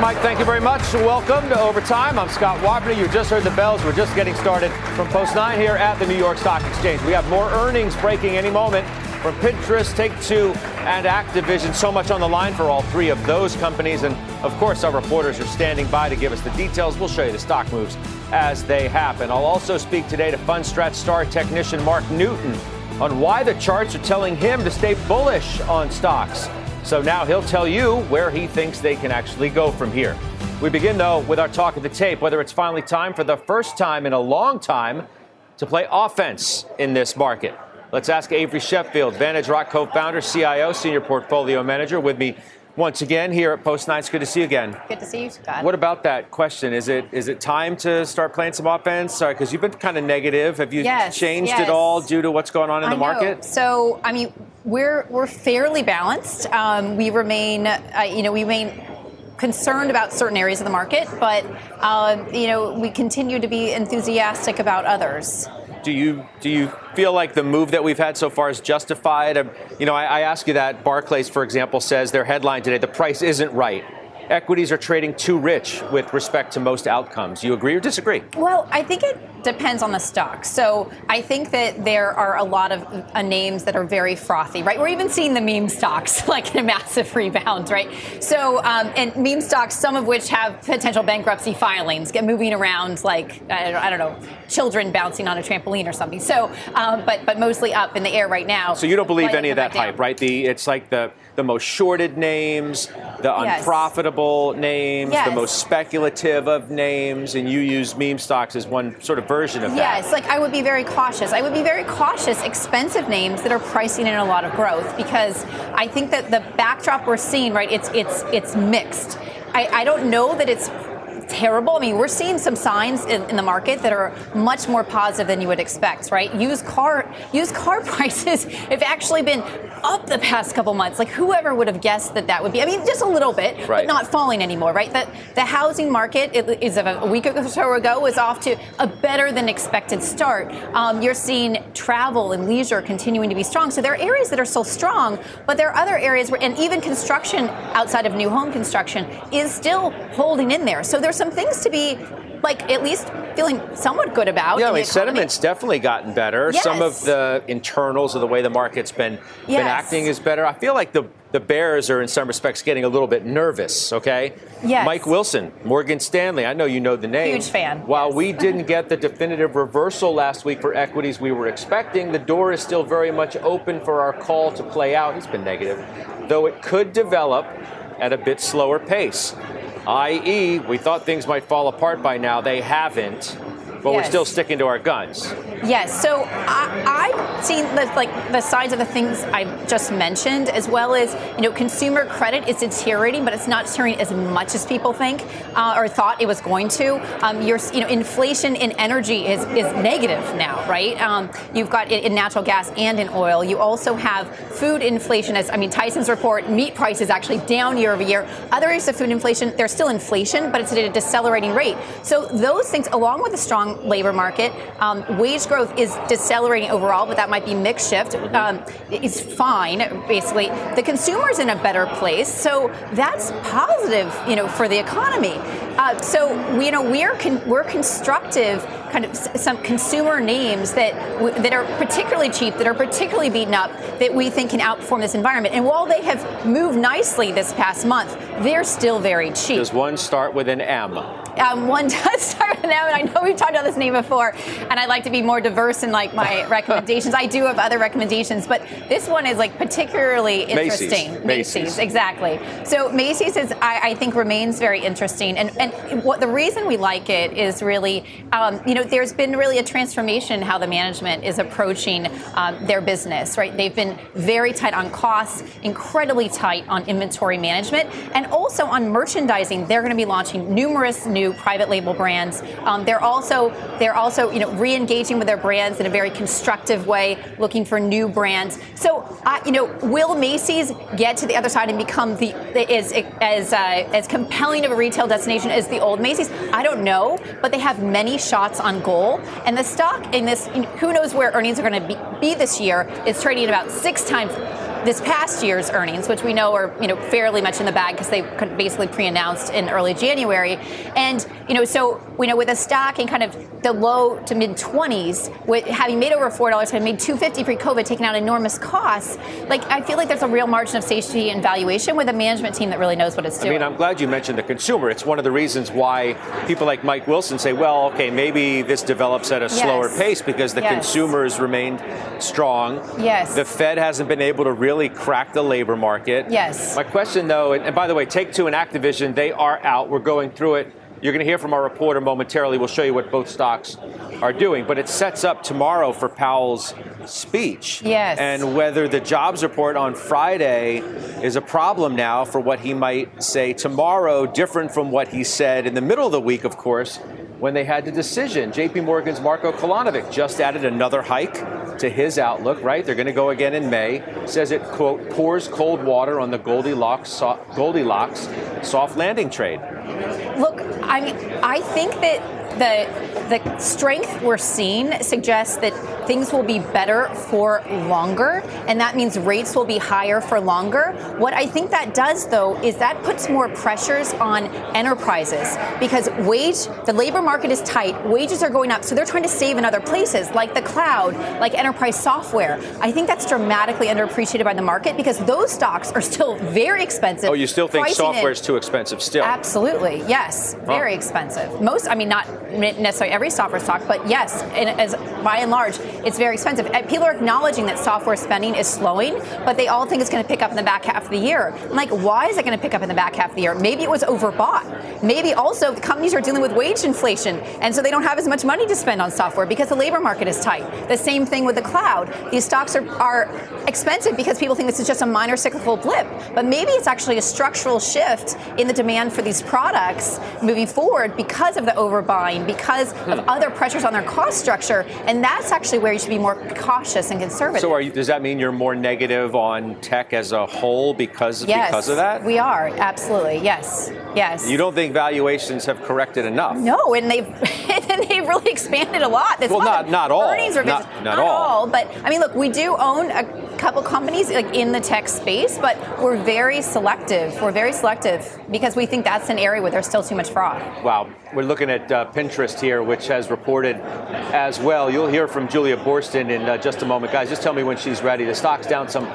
Right, Mike, thank you very much. Welcome to Overtime. I'm Scott Wapner. You just heard the bells. We're just getting started from Post 9 here at the New York Stock Exchange. We have more earnings breaking any moment from Pinterest, Take Two, and Activision. So much on the line for all three of those companies. And of course, our reporters are standing by to give us the details. We'll show you the stock moves as they happen. I'll also speak today to Fundstrat star technician Mark Newton on why the charts are telling him to stay bullish on stocks. So now he'll tell you where he thinks they can actually go from here. We begin, though, with our talk of the tape, whether it's finally time for the first time in a long time to play offense in this market. Let's ask Avery Sheffield, Vantage Rock co founder, CIO, senior portfolio manager, with me once again here at Post 9. Good to see you again. Good to see you, Scott. What about that question? Is it is it time to start playing some offense? Sorry, because you've been kind of negative. Have you yes, changed yes. at all due to what's going on in I the market? Know. So, I mean, we're we're fairly balanced. Um, we remain, uh, you know, we remain concerned about certain areas of the market, but uh, you know, we continue to be enthusiastic about others do you do you feel like the move that we've had so far is justified? Um, you know, I, I ask you that. Barclays, for example, says their headline today: the price isn't right equities are trading too rich with respect to most outcomes. You agree or disagree? Well, I think it depends on the stock. So I think that there are a lot of uh, names that are very frothy, right? We're even seeing the meme stocks like in a massive rebound, right? So um, and meme stocks, some of which have potential bankruptcy filings, get moving around like I don't, I don't know, children bouncing on a trampoline or something. So, um, but but mostly up in the air right now. So you don't believe any of that hype, right? The it's like the the most shorted names, the yes. unprofitable names, yes. the most speculative of names, and you use meme stocks as one sort of version of that. Yes, like I would be very cautious. I would be very cautious, expensive names that are pricing in a lot of growth because I think that the backdrop we're seeing, right, it's it's it's mixed. I, I don't know that it's terrible. I mean, we're seeing some signs in, in, the market that are much more positive than you would expect, right? Used car used car prices have actually been up the past couple months. Like whoever would have guessed that that would be. I mean, just a little bit, right. but not falling anymore, right? That the housing market is a week or so ago was off to a better than expected start. Um, you're seeing travel and leisure continuing to be strong. So there are areas that are still strong, but there are other areas where, and even construction outside of new home construction is still holding in there. So there's some things to be like at least feeling somewhat good about. Yeah, I mean, sentiment's definitely gotten better. Yes. Some of the internals of the way the market's been yes. been acting is better. I feel like the the Bears are in some respects getting a little bit nervous. Okay. Yes. Mike Wilson, Morgan Stanley. I know you know the name. Huge fan. While yes. we didn't get the definitive reversal last week for equities we were expecting, the door is still very much open for our call to play out. It's been negative, though it could develop at a bit slower pace i.e., we thought things might fall apart by now. They haven't but yes. we're still sticking to our guns. Yes. So I, have seen the, like the sides of the things I just mentioned, as well as you know, consumer credit is deteriorating, but it's not deteriorating as much as people think uh, or thought it was going to. Um, you know, inflation in energy is is negative now, right? Um, you've got it in natural gas and in oil. You also have food inflation. As I mean, Tyson's report, meat prices actually down year over year. Other areas of food inflation, there's still inflation, but it's at a decelerating rate. So those things, along with the strong strong labor market. Um, wage growth is decelerating overall, but that might be mix shift. Um, is fine, basically. The consumer's in a better place, so that's positive, you know, for the economy. Uh, so you know we're con- we're constructive, kind of some consumer names that w- that are particularly cheap, that are particularly beaten up, that we think can outperform this environment. And while they have moved nicely this past month, they're still very cheap. Does one start with an M? Um, one does start with and I know we've talked about this name before, and I'd like to be more diverse in like my recommendations. I do have other recommendations, but this one is like particularly interesting. Macy's, Macy's. Macy's exactly. So Macy's is, I, I, think, remains very interesting, and and what the reason we like it is really, um, you know, there's been really a transformation in how the management is approaching um, their business. Right, they've been very tight on costs, incredibly tight on inventory management, and also on merchandising. They're going to be launching numerous new private label brands. Um, they're also they're also you know re-engaging with their brands in a very constructive way, looking for new brands. So uh, you know, will Macy's get to the other side and become the as as uh, as compelling of a retail destination as the old Macy's? I don't know, but they have many shots on goal, and the stock in this who knows where earnings are going to be, be this year is trading about six times this past year's earnings, which we know are you know fairly much in the bag because they basically pre-announced in early January, and you know so we know with a stock in kind of the low to mid 20s, with having made over four dollars, having made 250 pre-COVID, taking out enormous costs, like I feel like there's a real margin of safety and valuation with a management team that really knows what it's doing. I mean, I'm glad you mentioned the consumer. It's one of the reasons why people like Mike Wilson say, well, okay, maybe this develops at a yes. slower pace because the yes. consumers remained strong. Yes. The Fed hasn't been able to really crack the labor market. Yes. My question, though, and by the way, Take Two and Activision, they are out. We're going through it. You're going to hear from our reporter momentarily. We'll show you what both stocks are doing. But it sets up tomorrow for Powell's speech. Yes. And whether the jobs report on Friday is a problem now for what he might say tomorrow, different from what he said in the middle of the week, of course, when they had the decision. JP Morgan's Marco Kolanovic just added another hike to his outlook, right? They're going to go again in May. Says it, quote, pours cold water on the Goldilocks, so- Goldilocks soft landing trade. Look, I mean, I think that the the strength we're seeing suggests that things will be better for longer, and that means rates will be higher for longer. What I think that does, though, is that puts more pressures on enterprises because wage, the labor market is tight, wages are going up, so they're trying to save in other places, like the cloud, like enterprise software. I think that's dramatically underappreciated by the market because those stocks are still very expensive. Oh, you still think software is too expensive still? Absolutely, yes, very huh. expensive. Most, I mean, not necessarily every software stock, but yes, and as by and large, it's very expensive. People are acknowledging that software spending is slowing, but they all think it's going to pick up in the back half of the year. I'm like, why is it going to pick up in the back half of the year? Maybe it was overbought. Maybe also the companies are dealing with wage inflation, and so they don't have as much money to spend on software because the labor market is tight. The same thing with the cloud. These stocks are, are expensive because people think this is just a minor cyclical blip, but maybe it's actually a structural shift in the demand for these products moving forward because of the overbuying, because of hmm. other pressures on their cost structure, and that's actually where you should be more cautious and conservative. So, you, does that mean you're more negative on tech as a whole because yes, because of that? We are absolutely yes, yes. You don't think valuations have corrected enough? No, and they've and they've really expanded a lot. This well, not not all. Earnings are not, not, not all. all. But I mean, look, we do own a couple companies like in the tech space, but we're very selective. We're very selective because we think that's an area where there's still too much fraud. Wow, we're looking at uh, Pinterest here, which has reported as well. You'll hear from Julia Boorstin in uh, just a moment, guys. Just tell me when she's ready. The stock's down some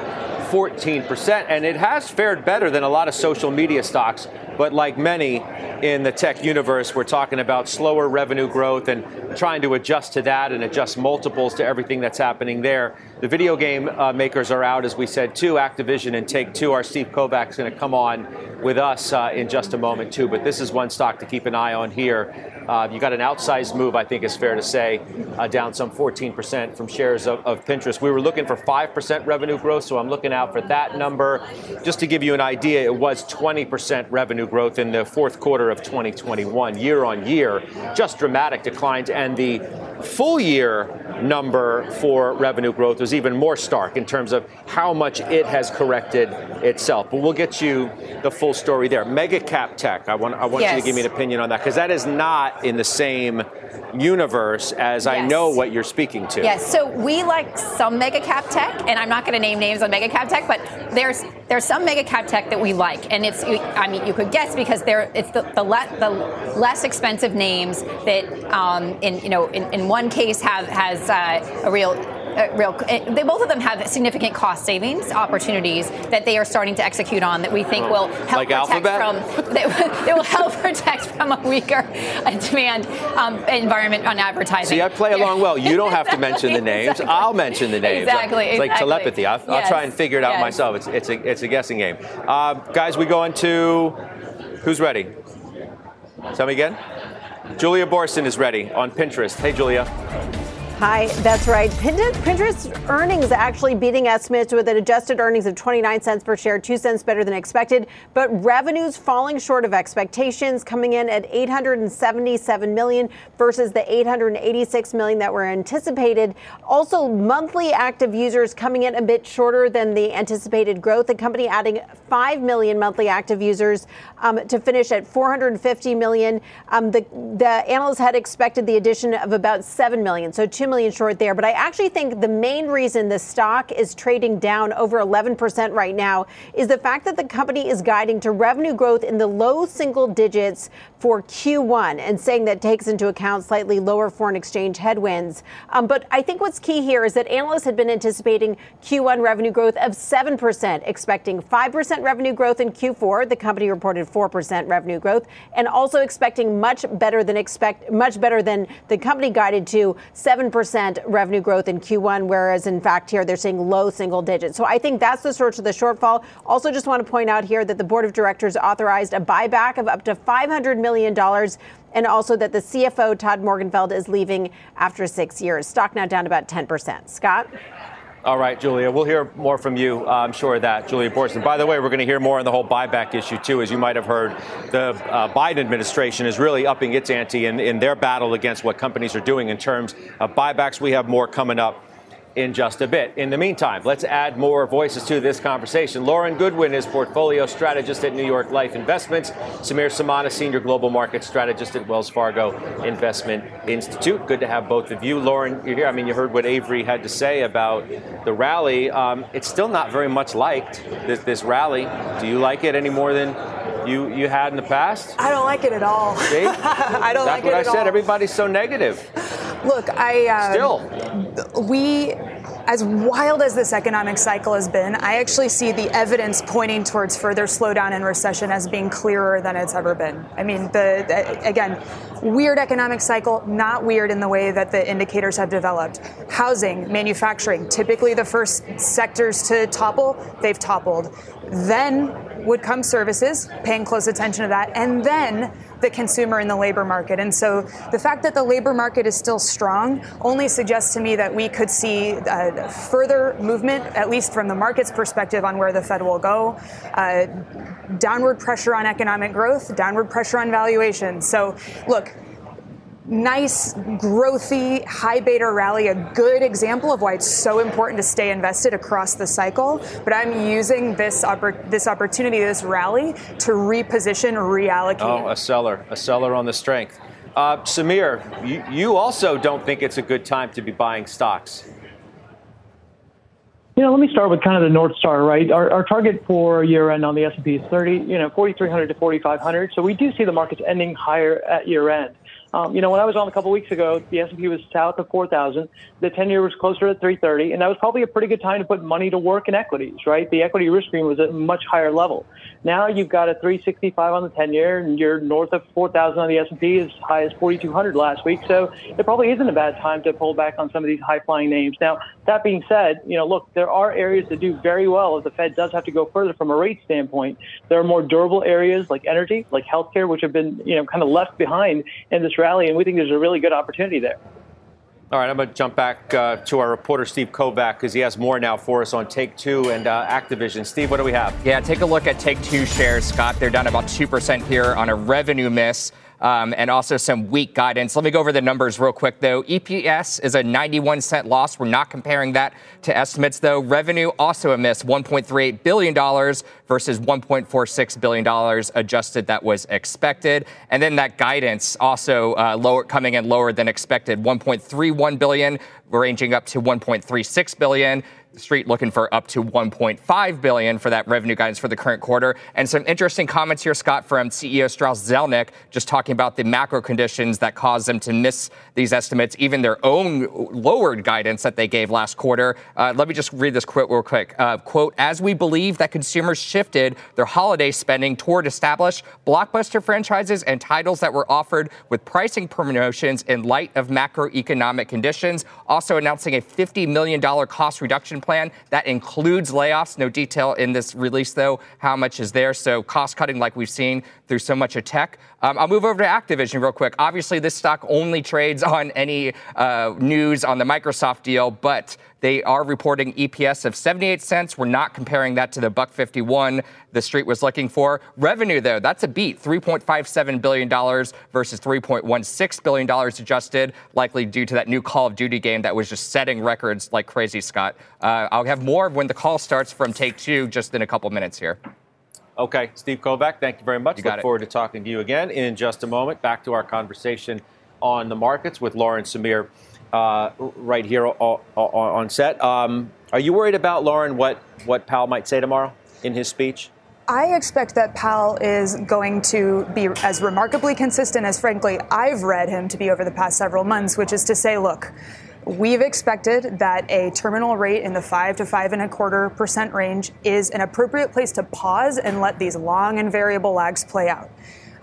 14%, and it has fared better than a lot of social media stocks. But like many in the tech universe, we're talking about slower revenue growth and trying to adjust to that and adjust multiples to everything that's happening there. The video game uh, makers are out, as we said, too. Activision and Take Two. Our Steve Kovach's going to come on with us uh, in just a moment, too. But this is one stock to keep an eye on here. Uh, you got an outsized move, I think is fair to say, uh, down some 14% from shares of, of, Pinterest. We were looking for 5% revenue growth, so I'm looking out for that number. Just to give you an idea, it was 20% revenue growth in the fourth quarter of 2021, year on year. Just dramatic declines. And the full year number for revenue growth was even more stark in terms of how much it has corrected itself. But we'll get you the full story there. Mega cap tech, I want, I want yes. you to give me an opinion on that because that is not in the same universe as yes. I know what you're speaking to. Yes, so we like some mega cap tech, and I'm not going to name names on mega cap tech, but there's there's some mega cap tech that we like, and it's I mean you could guess because they're it's the the, le, the less expensive names that um, in you know in, in one case have has uh, a real uh, real. Uh, they both of them have significant cost savings opportunities that they are starting to execute on that we think will help like protect Alphabet? from. That, will help protect from a weaker demand um, environment on advertising. See, I play along well. You don't have to mention the names. exactly. I'll mention the names. Exactly. It's like exactly. telepathy. I'll, yes. I'll, try and figure it out yes. myself. It's, it's, a, it's a guessing game. Uh, guys, we go into who's ready? Tell me again. Julia Boorstin is ready on Pinterest. Hey, Julia. Hi, that's right. Pinterest earnings actually beating estimates with an adjusted earnings of 29 cents per share, 2 cents better than expected, but revenues falling short of expectations, coming in at 877 million versus the 886 million that were anticipated. Also, monthly active users coming in a bit shorter than the anticipated growth. The company adding 5 million monthly active users um, to finish at 450 million. Um, the, the analysts had expected the addition of about 7 million, so 2 million short there. But I actually think the main reason the stock is trading down over 11% right now is the fact that the company is guiding to revenue growth in the low single digits for Q1 and saying that takes into account slightly lower foreign exchange headwinds. Um, but I think what's key here is that analysts had been anticipating Q1 revenue growth of 7%, expecting 5% revenue growth in Q4. The company reported 4% revenue growth and also expecting much better than expect much better than the company guided to 7% revenue growth in Q1, whereas in fact here they're seeing low single digits. So I think that's the source of the shortfall. Also, just want to point out here that the board of directors authorized a buyback of up to $500 million and also that the CFO, Todd Morgenfeld, is leaving after six years. Stock now down about 10%. Scott? All right, Julia, we'll hear more from you. Uh, I'm sure of that, Julia Boorstin. By the way, we're going to hear more on the whole buyback issue, too. As you might have heard, the uh, Biden administration is really upping its ante in, in their battle against what companies are doing in terms of buybacks. We have more coming up in just a bit. In the meantime, let's add more voices to this conversation. Lauren Goodwin is portfolio strategist at New York Life Investments. Sameer Samana, senior global market strategist at Wells Fargo Investment Institute. Good to have both of you. Lauren, you're here. I mean, you heard what Avery had to say about the rally. Um, it's still not very much liked, this, this rally. Do you like it any more than you, you had in the past? I don't like it at all. See? I don't That's like it. That's what I at said. all. Everybody's so negative. Look, I um, Still. we as wild as this economic cycle has been, I actually see the evidence pointing towards further slowdown and recession as being clearer than it's ever been. I mean, the, the again, weird economic cycle, not weird in the way that the indicators have developed. Housing, manufacturing, typically the first sectors to topple, they've toppled. Then would come services, paying close attention to that, and then the consumer and the labor market. And so the fact that the labor market is still strong only suggests to me that we could see uh, further movement, at least from the market's perspective, on where the Fed will go. Uh, downward pressure on economic growth, downward pressure on valuation. So, look, nice, growthy, high beta rally, a good example of why it's so important to stay invested across the cycle. But I'm using this oppor- this opportunity, this rally, to reposition, reallocate. Oh, a seller, a seller on the strength. Uh, Sameer, you, you also don't think it's a good time to be buying stocks. You know, let me start with kind of the North Star, right? Our, our target for year end on the S&P is 30, you know, 4,300 to 4,500. So we do see the markets ending higher at year end. Um, you know, when I was on a couple weeks ago, the S&P was south of 4,000. The 10-year was closer to 330, and that was probably a pretty good time to put money to work in equities, right? The equity risk premium was at a much higher level. Now you've got a 365 on the 10-year, and you're north of 4,000 on the S&P, as high as 4,200 last week. So it probably isn't a bad time to pull back on some of these high-flying names. Now, that being said, you know, look, there are areas that do very well if the Fed does have to go further from a rate standpoint. There are more durable areas like energy, like healthcare, which have been, you know, kind of left behind in this rally, and we think there's a really good opportunity there. All right, I'm going to jump back uh, to our reporter, Steve Kovach, because he has more now for us on Take Two and uh, Activision. Steve, what do we have? Yeah, take a look at Take Two shares, Scott. They're down about 2% here on a revenue miss. Um, and also some weak guidance. Let me go over the numbers real quick, though. EPS is a 91 cent loss. We're not comparing that to estimates, though. Revenue also a miss, 1.38 billion dollars versus 1.46 billion dollars adjusted. That was expected, and then that guidance also uh, lower, coming in lower than expected, 1.31 billion, ranging up to 1.36 billion Street looking for up to 1.5 billion for that revenue guidance for the current quarter. And some interesting comments here, Scott, from CEO Strauss Zelnick, just talking about the macro conditions that caused them to miss these estimates, even their own lowered guidance that they gave last quarter. Uh, let me just read this quote real quick. Uh, quote: As we believe that consumers shifted their holiday spending toward established blockbuster franchises and titles that were offered with pricing promotions in light of macroeconomic conditions. Also announcing a $50 million cost reduction plan that includes layoffs. No detail in this release, though, how much is there. So cost cutting, like we've seen through so much of tech. Um, I'll move over to Activision real quick. Obviously, this stock only trades on any uh, news on the Microsoft deal, but they are reporting EPS of 78 cents. We're not comparing that to the buck 51 the street was looking for. Revenue, though, that's a beat. $3.57 billion versus $3.16 billion adjusted, likely due to that new Call of Duty game that was just setting records like crazy, Scott. Uh, I'll have more when the call starts from Take Two just in a couple minutes here. Okay, Steve Kovach, thank you very much. You Look it. forward to talking to you again in just a moment. Back to our conversation on the markets with Lauren Sameer uh, right here on set. Um, are you worried about, Lauren, what, what Powell might say tomorrow in his speech? I expect that Powell is going to be as remarkably consistent as, frankly, I've read him to be over the past several months, which is to say, look, We've expected that a terminal rate in the five to five and a quarter percent range is an appropriate place to pause and let these long and variable lags play out.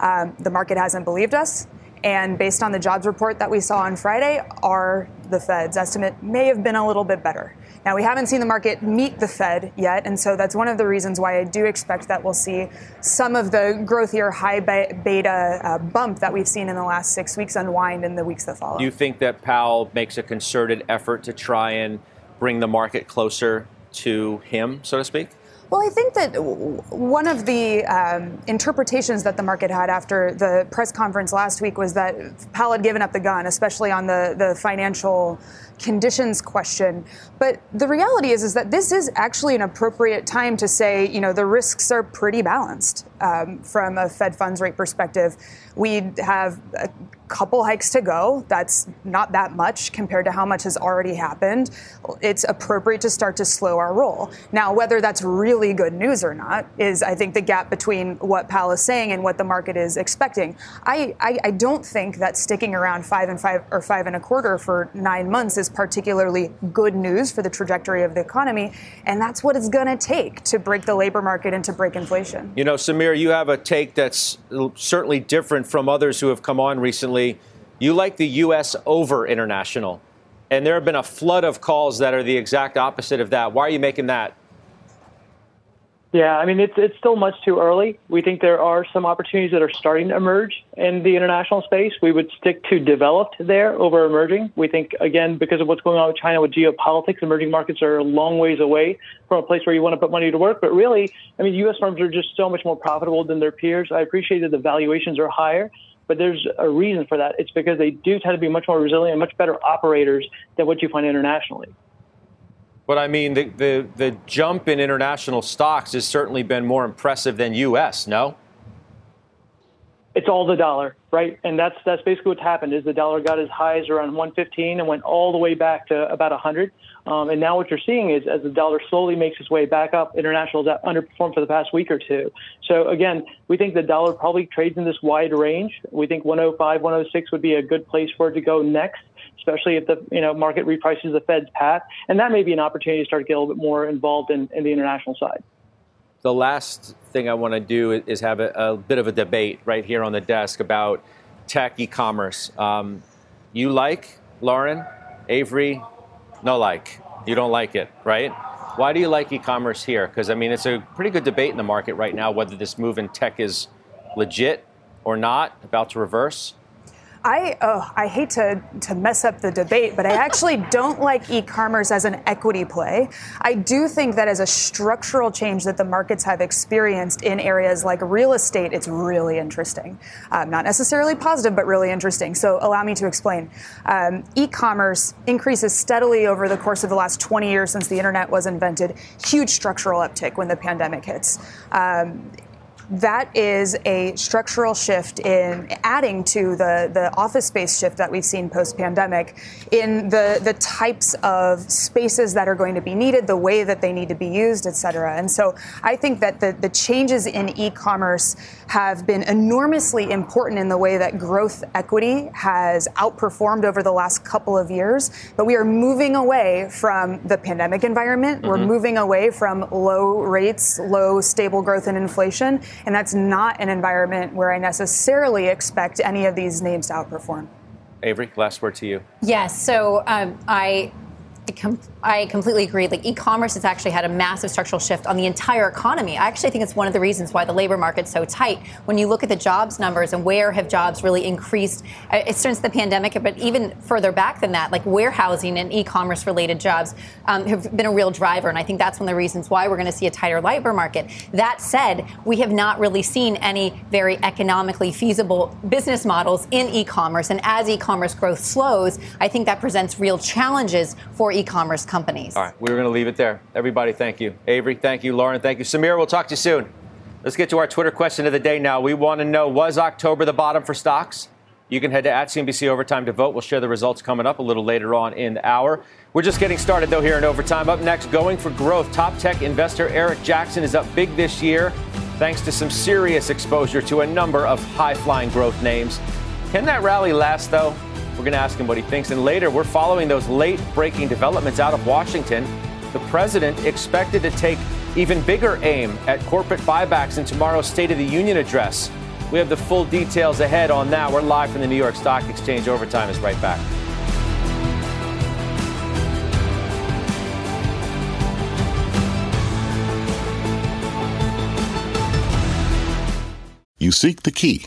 Um, the market hasn't believed us. And based on the jobs report that we saw on Friday, our the Fed's estimate may have been a little bit better. Now, we haven't seen the market meet the Fed yet, and so that's one of the reasons why I do expect that we'll see some of the growthier high beta uh, bump that we've seen in the last six weeks unwind in the weeks that follow. Do you think that Powell makes a concerted effort to try and bring the market closer to him, so to speak? Well, I think that one of the um, interpretations that the market had after the press conference last week was that Powell had given up the gun, especially on the, the financial conditions question. But the reality is, is that this is actually an appropriate time to say, you know, the risks are pretty balanced um, from a Fed funds rate perspective. We have a couple hikes to go. That's not that much compared to how much has already happened. It's appropriate to start to slow our roll. Now, whether that's really good news or not is, I think, the gap between what Powell is saying and what the market is expecting. I, I, I don't think that sticking around five and five or five and a quarter for nine months is particularly good news for the trajectory of the economy. And that's what it's going to take to break the labor market and to break inflation. You know, Sameer, you have a take that's certainly different from others who have come on recently. You like the U.S. over international. And there have been a flood of calls that are the exact opposite of that. Why are you making that? Yeah, I mean, it's, it's still much too early. We think there are some opportunities that are starting to emerge in the international space. We would stick to developed there over emerging. We think, again, because of what's going on with China with geopolitics, emerging markets are a long ways away from a place where you want to put money to work. But really, I mean, U.S. firms are just so much more profitable than their peers. I appreciate that the valuations are higher, but there's a reason for that. It's because they do tend to be much more resilient much better operators than what you find internationally. But I mean, the, the, the jump in international stocks has certainly been more impressive than U.S., no? It's all the dollar, right? And that's that's basically what's happened. Is the dollar got as high as around 115 and went all the way back to about 100. Um, and now what you're seeing is as the dollar slowly makes its way back up, international has underperformed for the past week or two. So again, we think the dollar probably trades in this wide range. We think 105, 106 would be a good place for it to go next especially if the you know market reprices the Fed's path, and that may be an opportunity to start to get a little bit more involved in, in the international side. The last thing I want to do is have a, a, bit of a debate right here on the desk about tech e-commerce. Um, you like Lauren, Avery, no like. You don't like it, right? Why do you like e-commerce here? Because I mean, it's a pretty good debate in the market right now whether this move in tech is legit or not, about to reverse. I oh, I hate to, to mess up the debate, but I actually don't like e-commerce as an equity play. I do think that as a structural change that the markets have experienced in areas like real estate, it's really interesting. Um, not necessarily positive, but really interesting. So allow me to explain. Um, e-commerce increases steadily over the course of the last 20 years since the internet was invented. Huge structural uptick when the pandemic hits. Um, that is a structural shift in adding to the, the office space shift that we've seen post pandemic in the, the types of spaces that are going to be needed, the way that they need to be used, et cetera. And so I think that the, the changes in e commerce have been enormously important in the way that growth equity has outperformed over the last couple of years. But we are moving away from the pandemic environment. Mm-hmm. We're moving away from low rates, low stable growth and inflation. And that's not an environment where I necessarily expect any of these names to outperform. Avery, last word to you. Yes. So um, I I completely agree. Like e-commerce has actually had a massive structural shift on the entire economy. I actually think it's one of the reasons why the labor market's so tight. When you look at the jobs numbers and where have jobs really increased uh, since the pandemic, but even further back than that, like warehousing and e-commerce related jobs um, have been a real driver. And I think that's one of the reasons why we're going to see a tighter labor market. That said, we have not really seen any very economically feasible business models in e-commerce. And as e-commerce growth slows, I think that presents real challenges for e-commerce companies. All right, we are going to leave it there. Everybody, thank you. Avery, thank you. Lauren, thank you. Sameer, we'll talk to you soon. Let's get to our Twitter question of the day now. We want to know was October the bottom for stocks? You can head to at CNBC Overtime to vote. We'll share the results coming up a little later on in the hour. We're just getting started, though, here in Overtime. Up next, going for growth. Top tech investor Eric Jackson is up big this year thanks to some serious exposure to a number of high flying growth names. Can that rally last, though? We're going to ask him what he thinks. And later, we're following those late breaking developments out of Washington. The president expected to take even bigger aim at corporate buybacks in tomorrow's State of the Union address. We have the full details ahead on that. We're live from the New York Stock Exchange. Overtime is right back. You seek the key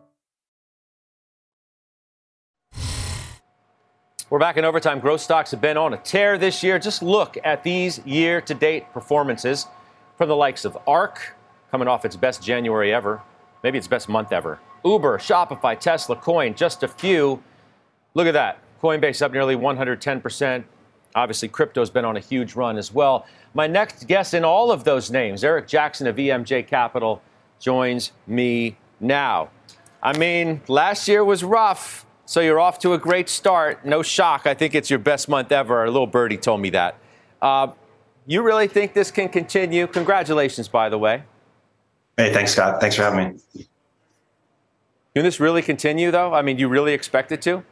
We're back in overtime. Growth stocks have been on a tear this year. Just look at these year to date performances from the likes of ARK, coming off its best January ever, maybe its best month ever. Uber, Shopify, Tesla, Coin, just a few. Look at that. Coinbase up nearly 110%. Obviously, crypto's been on a huge run as well. My next guest in all of those names, Eric Jackson of EMJ Capital, joins me now. I mean, last year was rough. So you're off to a great start. No shock. I think it's your best month ever. A little birdie told me that. Uh, you really think this can continue? Congratulations, by the way. Hey, thanks, Scott. Thanks for having me. Can this really continue, though? I mean, you really expect it to?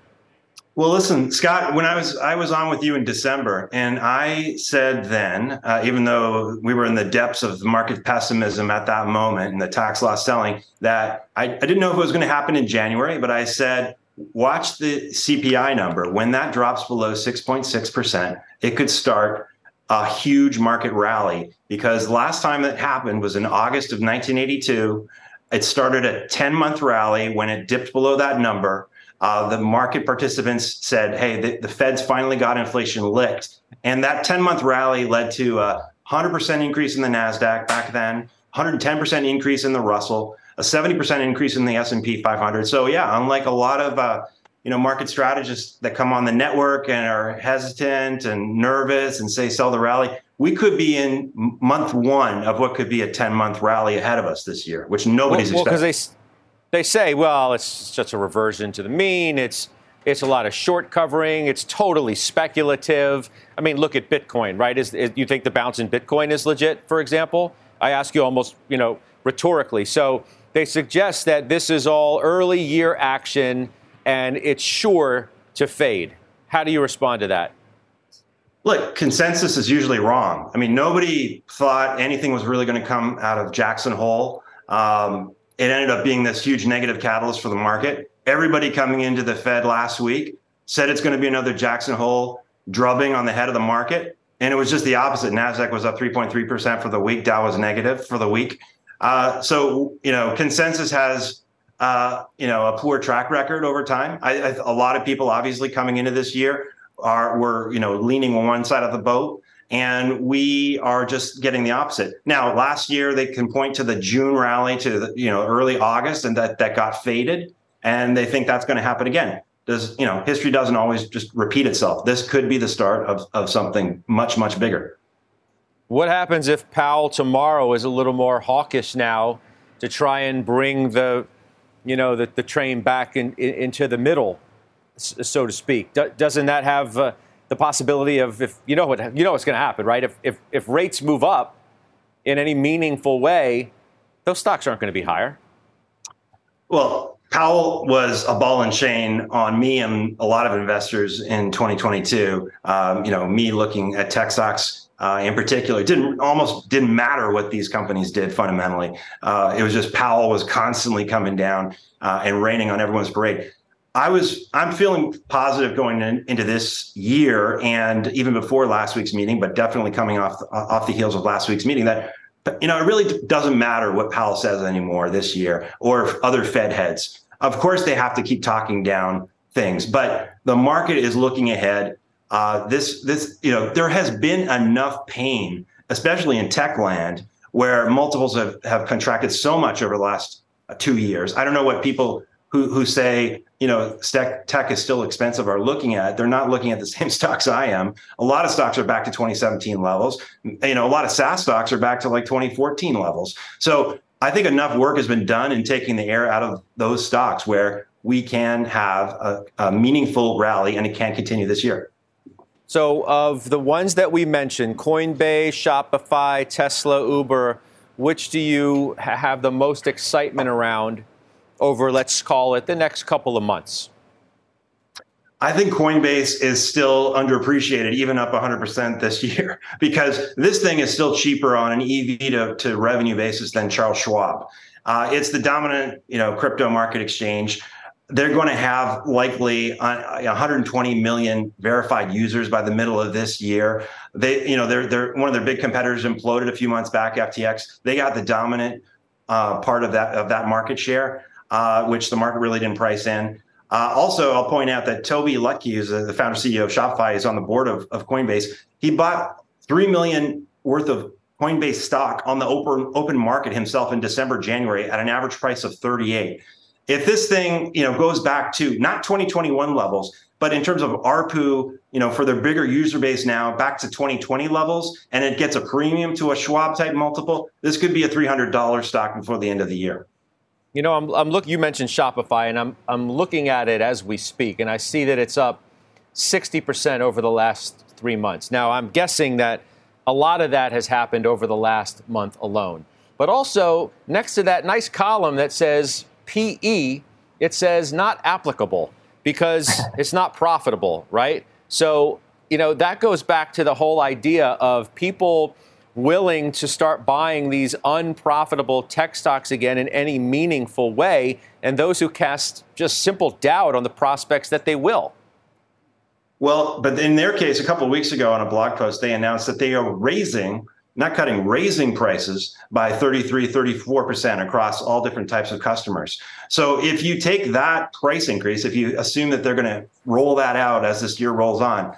Well, listen, Scott. When I was I was on with you in December, and I said then, uh, even though we were in the depths of market pessimism at that moment and the tax loss selling, that I, I didn't know if it was going to happen in January, but I said watch the CPI number. When that drops below 6.6%, it could start a huge market rally because last time that happened was in August of 1982. It started a 10 month rally. When it dipped below that number, uh, the market participants said, hey, the, the Fed's finally got inflation licked. And that 10 month rally led to a 100% increase in the NASDAQ back then, 110% increase in the Russell, a 70% increase in the S&P 500. So yeah, unlike a lot of uh, you know market strategists that come on the network and are hesitant and nervous and say sell the rally, we could be in month one of what could be a 10 month rally ahead of us this year, which nobody's well, expecting. Because they they say, well, it's just a reversion to the mean. It's it's a lot of short covering. It's totally speculative. I mean, look at Bitcoin, right? Is, is you think the bounce in Bitcoin is legit? For example, I ask you almost, you know, rhetorically. So they suggest that this is all early year action and it's sure to fade. How do you respond to that? Look, consensus is usually wrong. I mean, nobody thought anything was really going to come out of Jackson Hole. Um, it ended up being this huge negative catalyst for the market. Everybody coming into the Fed last week said it's going to be another Jackson Hole drubbing on the head of the market. And it was just the opposite. NASDAQ was up 3.3% for the week. Dow was negative for the week. Uh, so, you know, consensus has, uh, you know, a poor track record over time. I, I, a lot of people obviously coming into this year are were you know leaning on one side of the boat and we are just getting the opposite. Now last year they can point to the june rally to the, you know early august and that that got faded and they think that's going to happen again. Does you know history doesn't always just repeat itself. This could be the start of, of something much much bigger what happens if powell tomorrow is a little more hawkish now to try and bring the you know the, the train back in, in, into the middle so to speak. Do, doesn't that have uh, the possibility of if you know what you know what's going to happen, right? If, if if rates move up in any meaningful way, those stocks aren't going to be higher. Well, Powell was a ball and chain on me and a lot of investors in 2022. Um, you know, me looking at tech stocks uh, in particular, it didn't almost didn't matter what these companies did fundamentally. Uh, it was just Powell was constantly coming down uh, and raining on everyone's parade. I was I'm feeling positive going in, into this year and even before last week's meeting, but definitely coming off off the heels of last week's meeting that you know it really doesn't matter what Powell says anymore this year or other Fed heads. Of course, they have to keep talking down things, but the market is looking ahead. Uh, this this you know there has been enough pain, especially in tech land, where multiples have have contracted so much over the last uh, two years. I don't know what people who who say you know tech, tech is still expensive are looking at. They're not looking at the same stocks i am. A lot of stocks are back to 2017 levels. You know a lot of saas stocks are back to like 2014 levels. So i think enough work has been done in taking the air out of those stocks where we can have a, a meaningful rally and it can continue this year so of the ones that we mentioned coinbase shopify tesla uber which do you have the most excitement around over, let's call it, the next couple of months? I think Coinbase is still underappreciated, even up 100% this year, because this thing is still cheaper on an EV to, to revenue basis than Charles Schwab. Uh, it's the dominant, you know, crypto market exchange. They're going to have likely 120 million verified users by the middle of this year. They, you know, they're they're one of their big competitors imploded a few months back. FTX. They got the dominant uh, part of that of that market share uh, which the market really didn't price in. Uh, also, I'll point out that Tobi Lutke, who's the founder CEO of Shopify, is on the board of, of Coinbase. He bought three million worth of Coinbase stock on the open open market himself in December, January at an average price of 38. If this thing, you know, goes back to not 2021 levels, but in terms of ARPU, you know, for their bigger user base now, back to 2020 levels, and it gets a premium to a Schwab type multiple, this could be a $300 stock before the end of the year. You know, I'm, I'm look. You mentioned Shopify, and I'm I'm looking at it as we speak, and I see that it's up 60% over the last three months. Now, I'm guessing that a lot of that has happened over the last month alone. But also, next to that nice column that says PE, it says not applicable because it's not profitable, right? So, you know, that goes back to the whole idea of people willing to start buying these unprofitable tech stocks again in any meaningful way, and those who cast just simple doubt on the prospects that they will. Well, but in their case, a couple of weeks ago on a blog post, they announced that they are raising, not cutting, raising prices by 33, 34% across all different types of customers. So if you take that price increase, if you assume that they're going to roll that out as this year rolls on,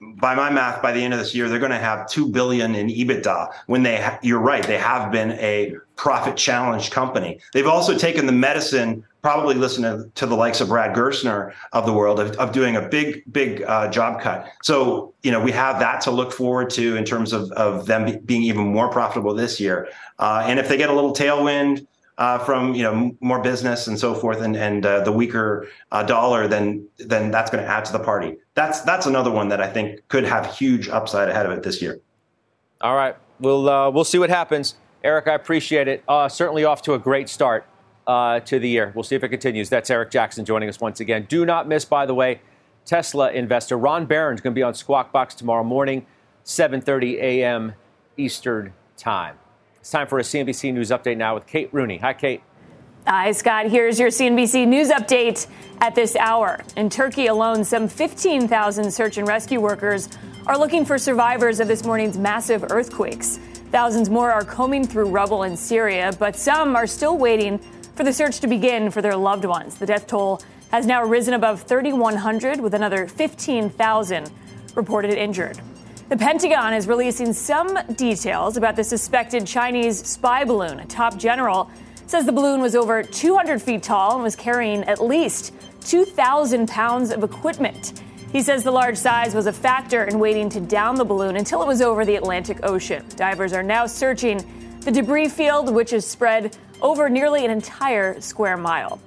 by my math, by the end of this year, they're going to have two billion in EBITDA. When they, ha- you're right, they have been a profit challenged company. They've also taken the medicine. Probably listen to, to the likes of Brad Gerstner of the world of, of doing a big, big uh, job cut. So you know we have that to look forward to in terms of of them be, being even more profitable this year. Uh, and if they get a little tailwind uh, from you know more business and so forth, and and uh, the weaker uh, dollar, then then that's going to add to the party. That's that's another one that I think could have huge upside ahead of it this year. All right, we'll uh, we'll see what happens. Eric, I appreciate it. Uh, certainly off to a great start uh, to the year. We'll see if it continues. That's Eric Jackson joining us once again. Do not miss, by the way, Tesla investor. Ron Baron's going to be on Squawk Box tomorrow morning, 7:30 a.m. Eastern Time. It's time for a CNBC News update now with Kate Rooney. Hi, Kate. Hi, Scott. Here's your CNBC News update at this hour. In Turkey alone, some 15,000 search and rescue workers are looking for survivors of this morning's massive earthquakes. Thousands more are combing through rubble in Syria, but some are still waiting for the search to begin for their loved ones. The death toll has now risen above 3,100, with another 15,000 reported injured. The Pentagon is releasing some details about the suspected Chinese spy balloon. A top general says the balloon was over 200 feet tall and was carrying at least 2,000 pounds of equipment. He says the large size was a factor in waiting to down the balloon until it was over the Atlantic Ocean. Divers are now searching the debris field, which is spread over nearly an entire square mile.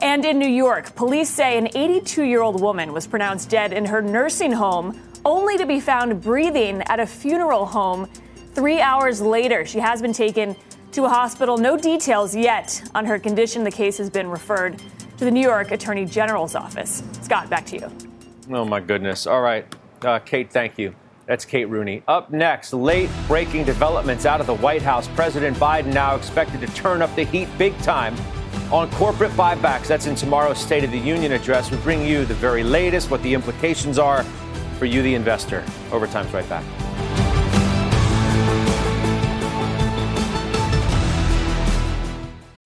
And in New York, police say an 82 year old woman was pronounced dead in her nursing home, only to be found breathing at a funeral home three hours later. She has been taken to a hospital. No details yet on her condition. The case has been referred to the New York Attorney General's office. Scott, back to you. Oh, my goodness. All right. Uh, Kate, thank you. That's Kate Rooney. Up next, late breaking developments out of the White House. President Biden now expected to turn up the heat big time on corporate buybacks. That's in tomorrow's State of the Union address. We bring you the very latest, what the implications are for you, the investor. Overtime's right back.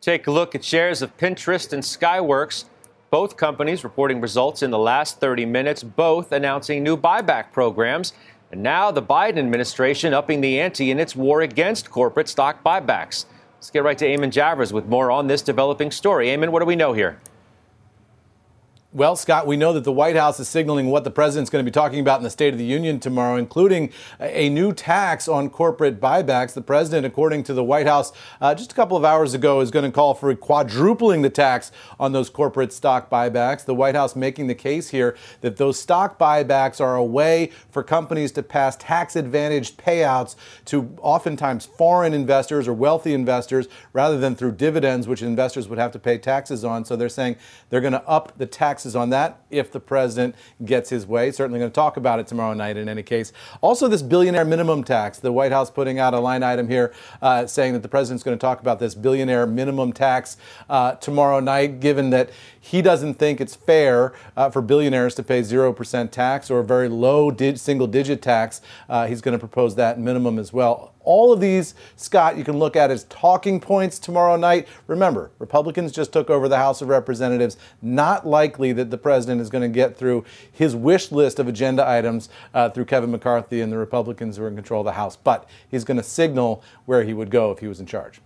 Take a look at shares of Pinterest and Skyworks. Both companies reporting results in the last 30 minutes, both announcing new buyback programs. And now the Biden administration upping the ante in its war against corporate stock buybacks. Let's get right to Eamon Javers with more on this developing story. Eamon, what do we know here? Well, Scott, we know that the White House is signaling what the president's going to be talking about in the State of the Union tomorrow, including a new tax on corporate buybacks. The president, according to the White House uh, just a couple of hours ago, is going to call for quadrupling the tax on those corporate stock buybacks. The White House making the case here that those stock buybacks are a way for companies to pass tax advantaged payouts to oftentimes foreign investors or wealthy investors rather than through dividends, which investors would have to pay taxes on. So they're saying they're going to up the tax taxes on that if the president gets his way. Certainly going to talk about it tomorrow night in any case. Also, this billionaire minimum tax. The White House putting out a line item here uh, saying that the president's going to talk about this billionaire minimum tax uh, tomorrow night, given that he doesn't think it's fair uh, for billionaires to pay 0% tax or a very low di- single digit tax. Uh, he's going to propose that minimum as well. All of these, Scott, you can look at as talking points tomorrow night. Remember, Republicans just took over the House of Representatives. Not likely that the president is going to get through his wish list of agenda items uh, through Kevin McCarthy and the Republicans who are in control of the House, but he's going to signal where he would go if he was in charge.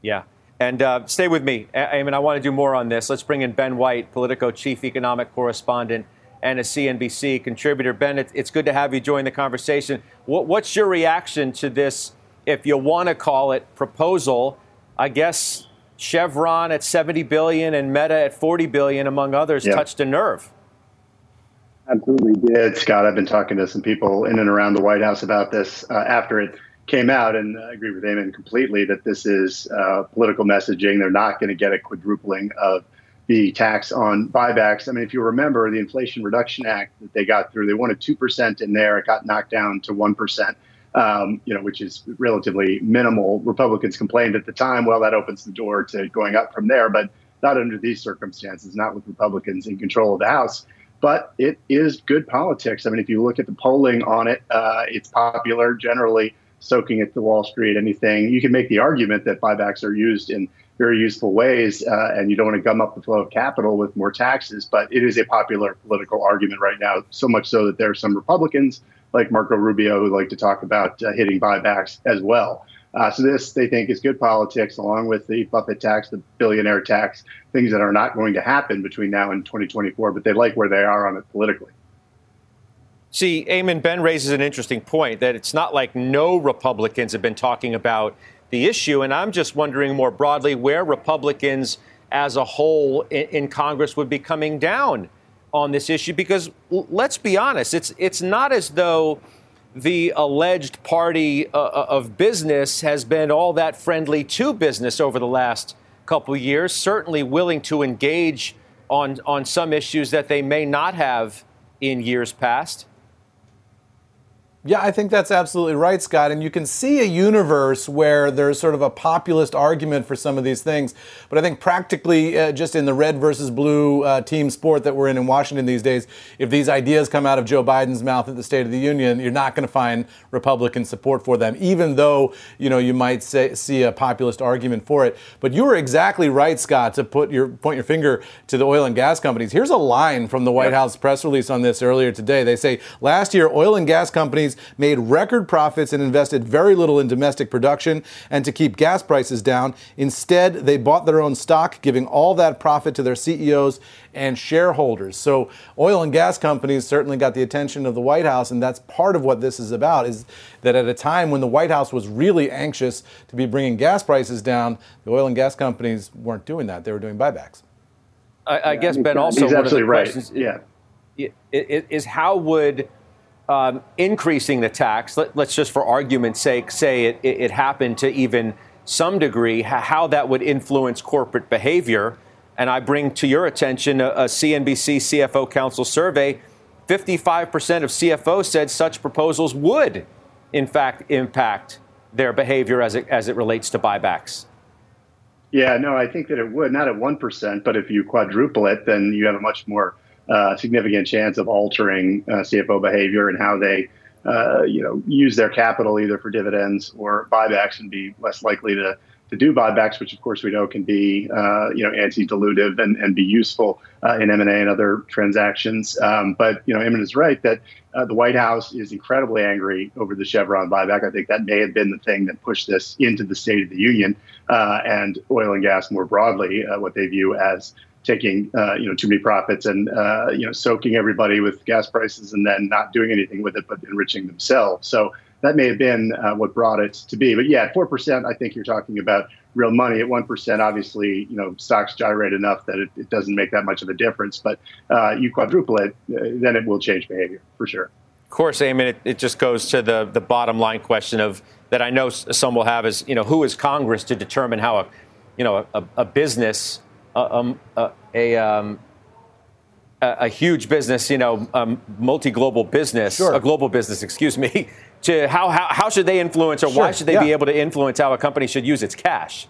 Yeah. And uh, stay with me. I, I mean, I want to do more on this. Let's bring in Ben White, Politico chief economic correspondent and a CNBC contributor. Ben, it's good to have you join the conversation. What's your reaction to this, if you want to call it, proposal? I guess Chevron at 70 billion and Meta at 40 billion, among others, yeah. touched a nerve. Absolutely did, Scott. I've been talking to some people in and around the White House about this uh, after it came out, and I agree with Eamon completely that this is uh, political messaging. They're not going to get a quadrupling of the tax on buybacks. I mean, if you remember the Inflation Reduction Act that they got through, they wanted two percent in there. It got knocked down to one percent. Um, you know, which is relatively minimal. Republicans complained at the time, well, that opens the door to going up from there, but not under these circumstances, not with Republicans in control of the House. But it is good politics. I mean, if you look at the polling on it, uh, it's popular generally soaking it to Wall Street, anything. You can make the argument that buybacks are used in very useful ways, uh, and you don't want to gum up the flow of capital with more taxes. But it is a popular political argument right now, so much so that there are some Republicans like Marco Rubio who like to talk about uh, hitting buybacks as well. Uh, so this they think is good politics, along with the Buffett tax, the billionaire tax, things that are not going to happen between now and 2024. But they like where they are on it politically. See, Eamon Ben raises an interesting point that it's not like no Republicans have been talking about the issue, and I'm just wondering more broadly where Republicans as a whole in, in Congress would be coming down on this issue because let's be honest, it's it's not as though the alleged party uh, uh, of business has been all that friendly to business over the last couple years, certainly willing to engage on, on some issues that they may not have in years past. Yeah, I think that's absolutely right, Scott. And you can see a universe where there's sort of a populist argument for some of these things. But I think practically, uh, just in the red versus blue uh, team sport that we're in in Washington these days, if these ideas come out of Joe Biden's mouth at the State of the Union, you're not going to find Republican support for them, even though you know you might say, see a populist argument for it. But you were exactly right, Scott, to put your point your finger to the oil and gas companies. Here's a line from the White yep. House press release on this earlier today. They say last year, oil and gas companies companies made record profits and invested very little in domestic production and to keep gas prices down. Instead, they bought their own stock, giving all that profit to their CEOs and shareholders. So oil and gas companies certainly got the attention of the White House, and that's part of what this is about. Is that at a time when the White House was really anxious to be bringing gas prices down, the oil and gas companies weren't doing that; they were doing buybacks. I, I guess Ben also he's one absolutely of the right. questions yeah. Is how would um, increasing the tax, let, us just for argument's sake say it, it, it, happened to even some degree, how that would influence corporate behavior. And I bring to your attention a, a CNBC CFO Council survey. 55% of CFOs said such proposals would, in fact, impact their behavior as it, as it relates to buybacks. Yeah, no, I think that it would, not at 1%, but if you quadruple it, then you have a much more uh, significant chance of altering uh, CFO behavior and how they, uh, you know, use their capital either for dividends or buybacks, and be less likely to to do buybacks, which of course we know can be, uh, you know, anti-dilutive and, and be useful uh, in M&A and other transactions. Um, but you know, Eamon is right that uh, the White House is incredibly angry over the Chevron buyback. I think that may have been the thing that pushed this into the State of the Union and oil and gas more broadly, what they view as taking uh, you know too many profits and uh, you know soaking everybody with gas prices and then not doing anything with it but enriching themselves. So that may have been uh, what brought it to be. But yeah, four percent, I think you're talking about real money. At one percent, obviously, you know stocks gyrate enough that it, it doesn't make that much of a difference. But uh, you quadruple it, uh, then it will change behavior for sure. Of course, Eamon, it, it just goes to the the bottom line question of that I know some will have is you know who is Congress to determine how a you know a, a business um, a, a, um, a, huge business, you know, um, multi-global business, sure. a global business, excuse me, to how, how, how should they influence or sure. why should they yeah. be able to influence how a company should use its cash?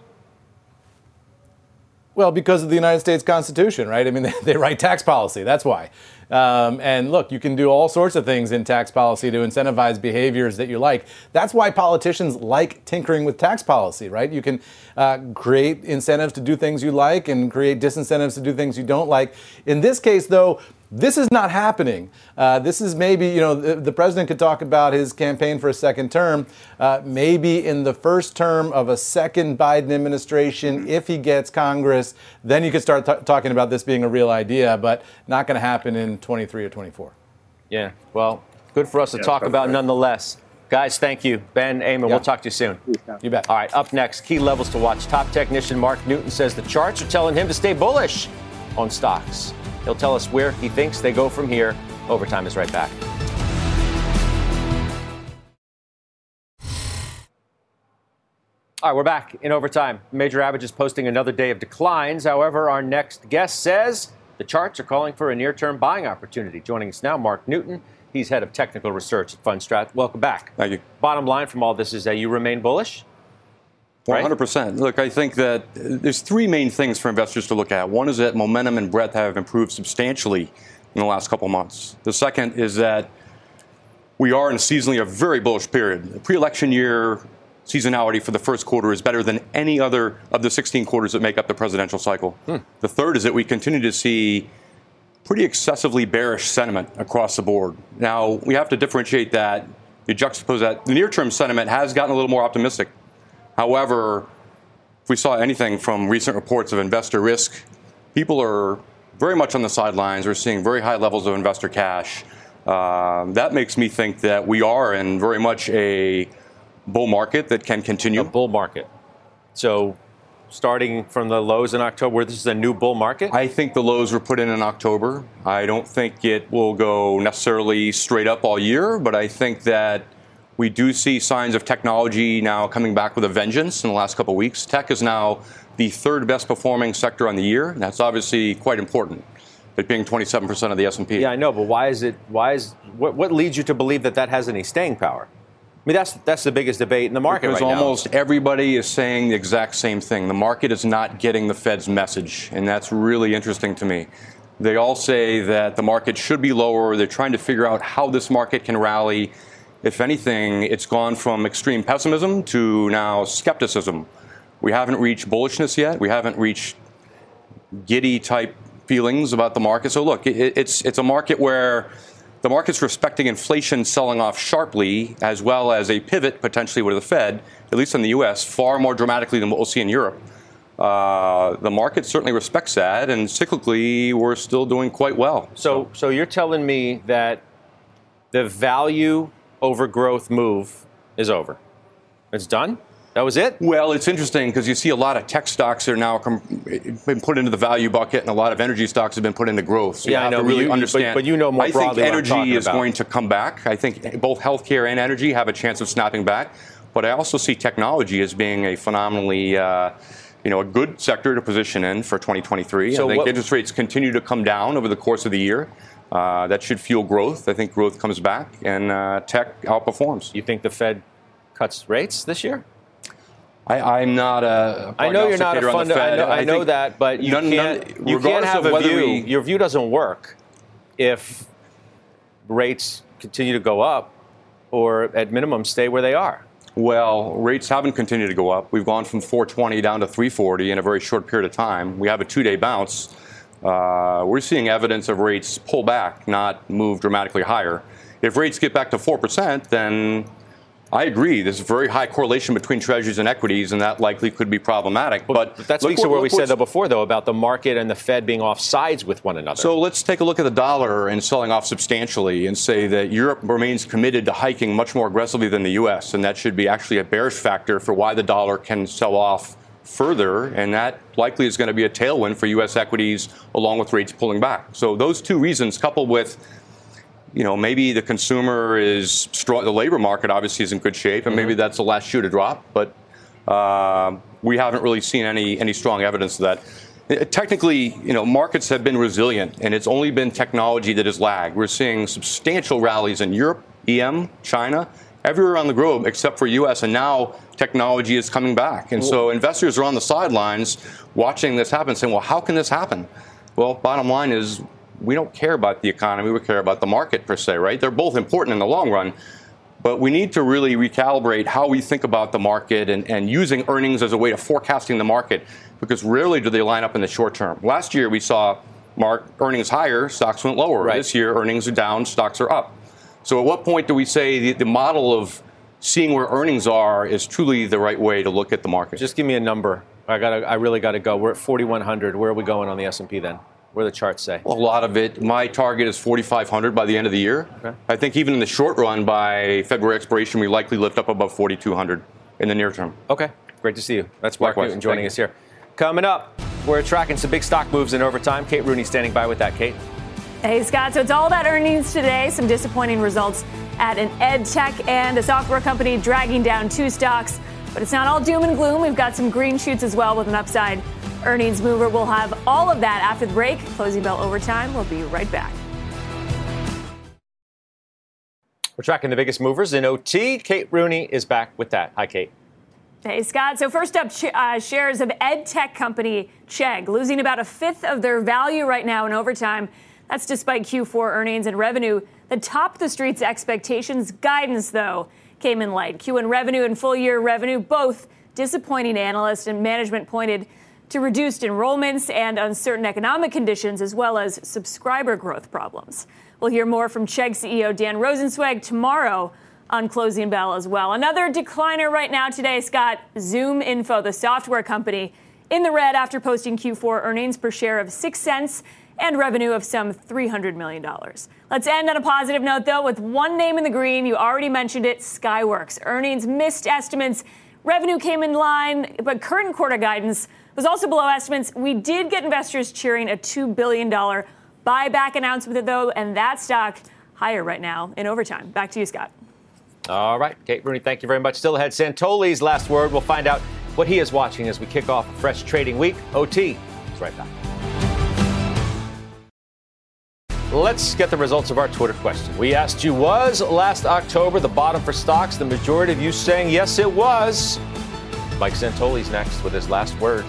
Well, because of the United States Constitution, right? I mean, they, they write tax policy. That's why. Um, and look, you can do all sorts of things in tax policy to incentivize behaviors that you like. That's why politicians like tinkering with tax policy, right? You can uh, create incentives to do things you like and create disincentives to do things you don't like. In this case, though, this is not happening. Uh, this is maybe, you know, the, the, president could talk about his campaign for a second term. Uh, maybe in the first term of a second Biden administration, if he gets Congress, then you could start t- talking about this being a real idea, but not going to happen in 23 or 24. Yeah, well, good for us to yeah, talk about right. nonetheless. Guys, thank you. Ben, Eamon, yeah. we'll talk to you soon. You bet. All right, up next, key levels to watch. Top technician Mark Newton says the charts are telling him to stay bullish on stocks. He'll tell us where he thinks they go from here. Overtime is right back. All right, we're back in overtime. Major Average is posting another day of declines. However, our next guest says the charts are calling for a near term buying opportunity. Joining us now, Mark Newton. He's head of technical research at Fundstrat. Welcome back. Thank you. Bottom line from all this is that you remain bullish? 100%. Look, I think that there's three main things for investors to look at. One is that momentum and breadth have improved substantially in the last couple months. The second is that we are in a seasonally a very bullish period. The pre-election year seasonality for the first quarter is better than any other of the 16 quarters that make up the presidential cycle. Hmm. The third is that we continue to see pretty excessively bearish sentiment across the board. Now, we have to differentiate that. You juxtapose that. The near-term sentiment has gotten a little more optimistic However, if we saw anything from recent reports of investor risk, people are very much on the sidelines. We're seeing very high levels of investor cash. Um, that makes me think that we are in very much a bull market that can continue. A bull market. So starting from the lows in October, this is a new bull market? I think the lows were put in in October. I don't think it will go necessarily straight up all year, but I think that we do see signs of technology now coming back with a vengeance in the last couple of weeks. Tech is now the third best performing sector on the year. That's obviously quite important. It being 27% of the S&P. Yeah, I know, but why is it? Why is what, what leads you to believe that that has any staying power? I mean, that's that's the biggest debate in the market because right almost everybody is saying the exact same thing. The market is not getting the Fed's message, and that's really interesting to me. They all say that the market should be lower. They're trying to figure out how this market can rally. If anything, it's gone from extreme pessimism to now skepticism. We haven't reached bullishness yet. We haven't reached giddy type feelings about the market. So look, it, it's it's a market where the market's respecting inflation selling off sharply, as well as a pivot potentially with the Fed, at least in the U.S., far more dramatically than what we'll see in Europe. Uh, the market certainly respects that, and cyclically, we're still doing quite well. So, so you're telling me that the value over growth move is over? It's done. That was it? Well, it's interesting because you see a lot of tech stocks are now com- been put into the value bucket, and a lot of energy stocks have been put into growth. So yeah, I know. really you, understand. But, but, you know more I think energy is about. going to come back. I think both healthcare and energy have a chance of snapping back. But I also see technology as being a phenomenally uh, you know, a good sector to position in for 2023. So I think what, interest rates continue to come down over the course of the year. Uh, that should fuel growth. I think growth comes back and uh, tech outperforms. You think the Fed cuts rates this year? I, am not a. I know you're not a fund. I know, I I know that, but you none, can't. None, you can't have a view. We, your view doesn't work if rates continue to go up, or at minimum stay where they are. Well, rates haven't continued to go up. We've gone from 420 down to 340 in a very short period of time. We have a two-day bounce. Uh, we're seeing evidence of rates pull back, not move dramatically higher. If rates get back to four percent, then I agree. There's a very high correlation between treasuries and equities, and that likely could be problematic. But, but that speaks to what we said though before, though, about the market and the Fed being off sides with one another. So let's take a look at the dollar and selling off substantially, and say that Europe remains committed to hiking much more aggressively than the U.S., and that should be actually a bearish factor for why the dollar can sell off further, and that likely is going to be a tailwind for U.S. equities, along with rates pulling back. So those two reasons, coupled with you know, maybe the consumer is strong. The labor market obviously is in good shape, and mm-hmm. maybe that's the last shoe to drop. But uh, we haven't really seen any any strong evidence of that. Uh, technically, you know, markets have been resilient, and it's only been technology that has lagged. We're seeing substantial rallies in Europe, EM, China, everywhere on the globe except for U.S. And now technology is coming back, and so investors are on the sidelines watching this happen, saying, "Well, how can this happen?" Well, bottom line is we don't care about the economy, we care about the market per se, right? They're both important in the long run. But we need to really recalibrate how we think about the market and, and using earnings as a way of forecasting the market because rarely do they line up in the short term. Last year we saw mark earnings higher, stocks went lower. Right. This year earnings are down, stocks are up. So at what point do we say the, the model of seeing where earnings are is truly the right way to look at the market? Just give me a number. I got I really got to go. We're at 4100. Where are we going on the S&P then? Where the charts say? Well, a lot of it. My target is 4,500 by the end of the year. Okay. I think even in the short run, by February expiration, we likely lift up above 4,200 in the near term. Okay. Great to see you. That's Mark Likewise. Newton joining Thank us here. Coming up, we're tracking some big stock moves in overtime. Kate Rooney standing by with that. Kate. Hey, Scott. So it's all about earnings today. Some disappointing results at an ed tech and a software company dragging down two stocks. But it's not all doom and gloom. We've got some green shoots as well with an upside earnings mover. We'll have all of that after the break. Closing bell overtime. We'll be right back. We're tracking the biggest movers in OT. Kate Rooney is back with that. Hi, Kate. Hey, Scott. So, first up, uh, shares of ed tech company Chegg losing about a fifth of their value right now in overtime. That's despite Q4 earnings and revenue that topped the street's expectations. Guidance, though, came in light. Q1 revenue and full year revenue, both disappointing analysts and management pointed to reduced enrollments and uncertain economic conditions, as well as subscriber growth problems. We'll hear more from Chegg CEO Dan Rosenzweig tomorrow on closing bell as well. Another decliner right now today, Scott, Zoom Info, the software company, in the red after posting Q4 earnings per share of 6 cents and revenue of some $300 million. Let's end on a positive note, though, with one name in the green. You already mentioned it Skyworks. Earnings missed estimates. Revenue came in line, but current quarter guidance was also below estimates. We did get investors cheering a $2 billion buyback announcement, though, and that stock higher right now in overtime. Back to you, Scott. All right, Kate Rooney, thank you very much. Still ahead, Santoli's last word. We'll find out what he is watching as we kick off a fresh trading week. OT is right back. Let's get the results of our Twitter question. We asked you, was last October the bottom for stocks? The majority of you saying yes, it was. Mike Santoli's next with his last word.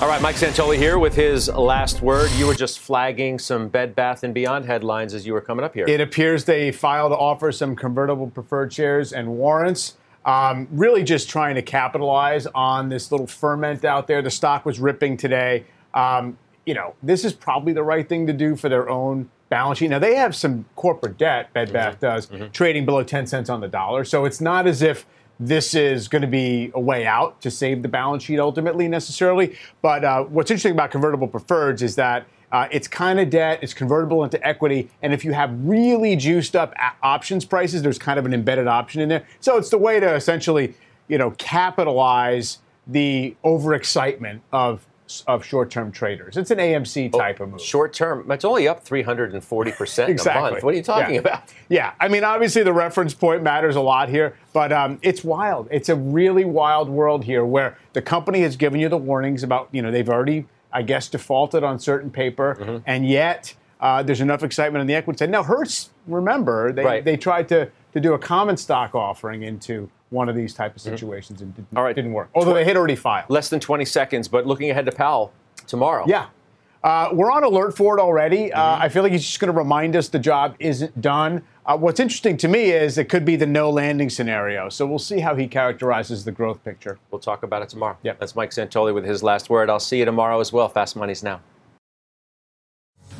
All right, Mike Santoli here with his last word. You were just flagging some Bed Bath and Beyond headlines as you were coming up here. It appears they filed to offer some convertible preferred shares and warrants. Um, really, just trying to capitalize on this little ferment out there. The stock was ripping today. Um, you know, this is probably the right thing to do for their own balance sheet. Now they have some corporate debt. Bed Bath mm-hmm. does, mm-hmm. trading below ten cents on the dollar. So it's not as if this is going to be a way out to save the balance sheet ultimately necessarily. But uh, what's interesting about convertible preferreds is that uh, it's kind of debt, it's convertible into equity, and if you have really juiced up options prices, there's kind of an embedded option in there. So it's the way to essentially, you know, capitalize the overexcitement of of short-term traders. It's an AMC type oh, of move. Short-term, it's only up 340% exactly. a month. What are you talking yeah. about? Yeah, I mean, obviously the reference point matters a lot here, but um, it's wild. It's a really wild world here where the company has given you the warnings about, you know, they've already, I guess, defaulted on certain paper, mm-hmm. and yet uh, there's enough excitement on the equity side. Now, Hertz, remember, they, right. they tried to, to do a common stock offering into one of these type of mm-hmm. situations mm-hmm. and didn't, All right. didn't work. Although they had already filed. Less than 20 seconds, but looking ahead to Powell tomorrow. Yeah. Uh, we're on alert for it already. Uh, mm-hmm. Uh, I feel like he's just going to remind us the job isn't done. Uh, what's interesting to me is it could be the no landing scenario. So we'll see how he characterizes the growth picture. We'll talk about it tomorrow. Yeah. That's Mike Santoli with his last word. I'll see you tomorrow as well. Fast Money's now.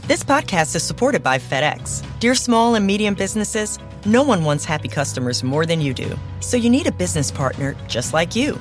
This podcast is supported by FedEx. Dear small and medium businesses, no one wants happy customers more than you do. So you need a business partner just like you.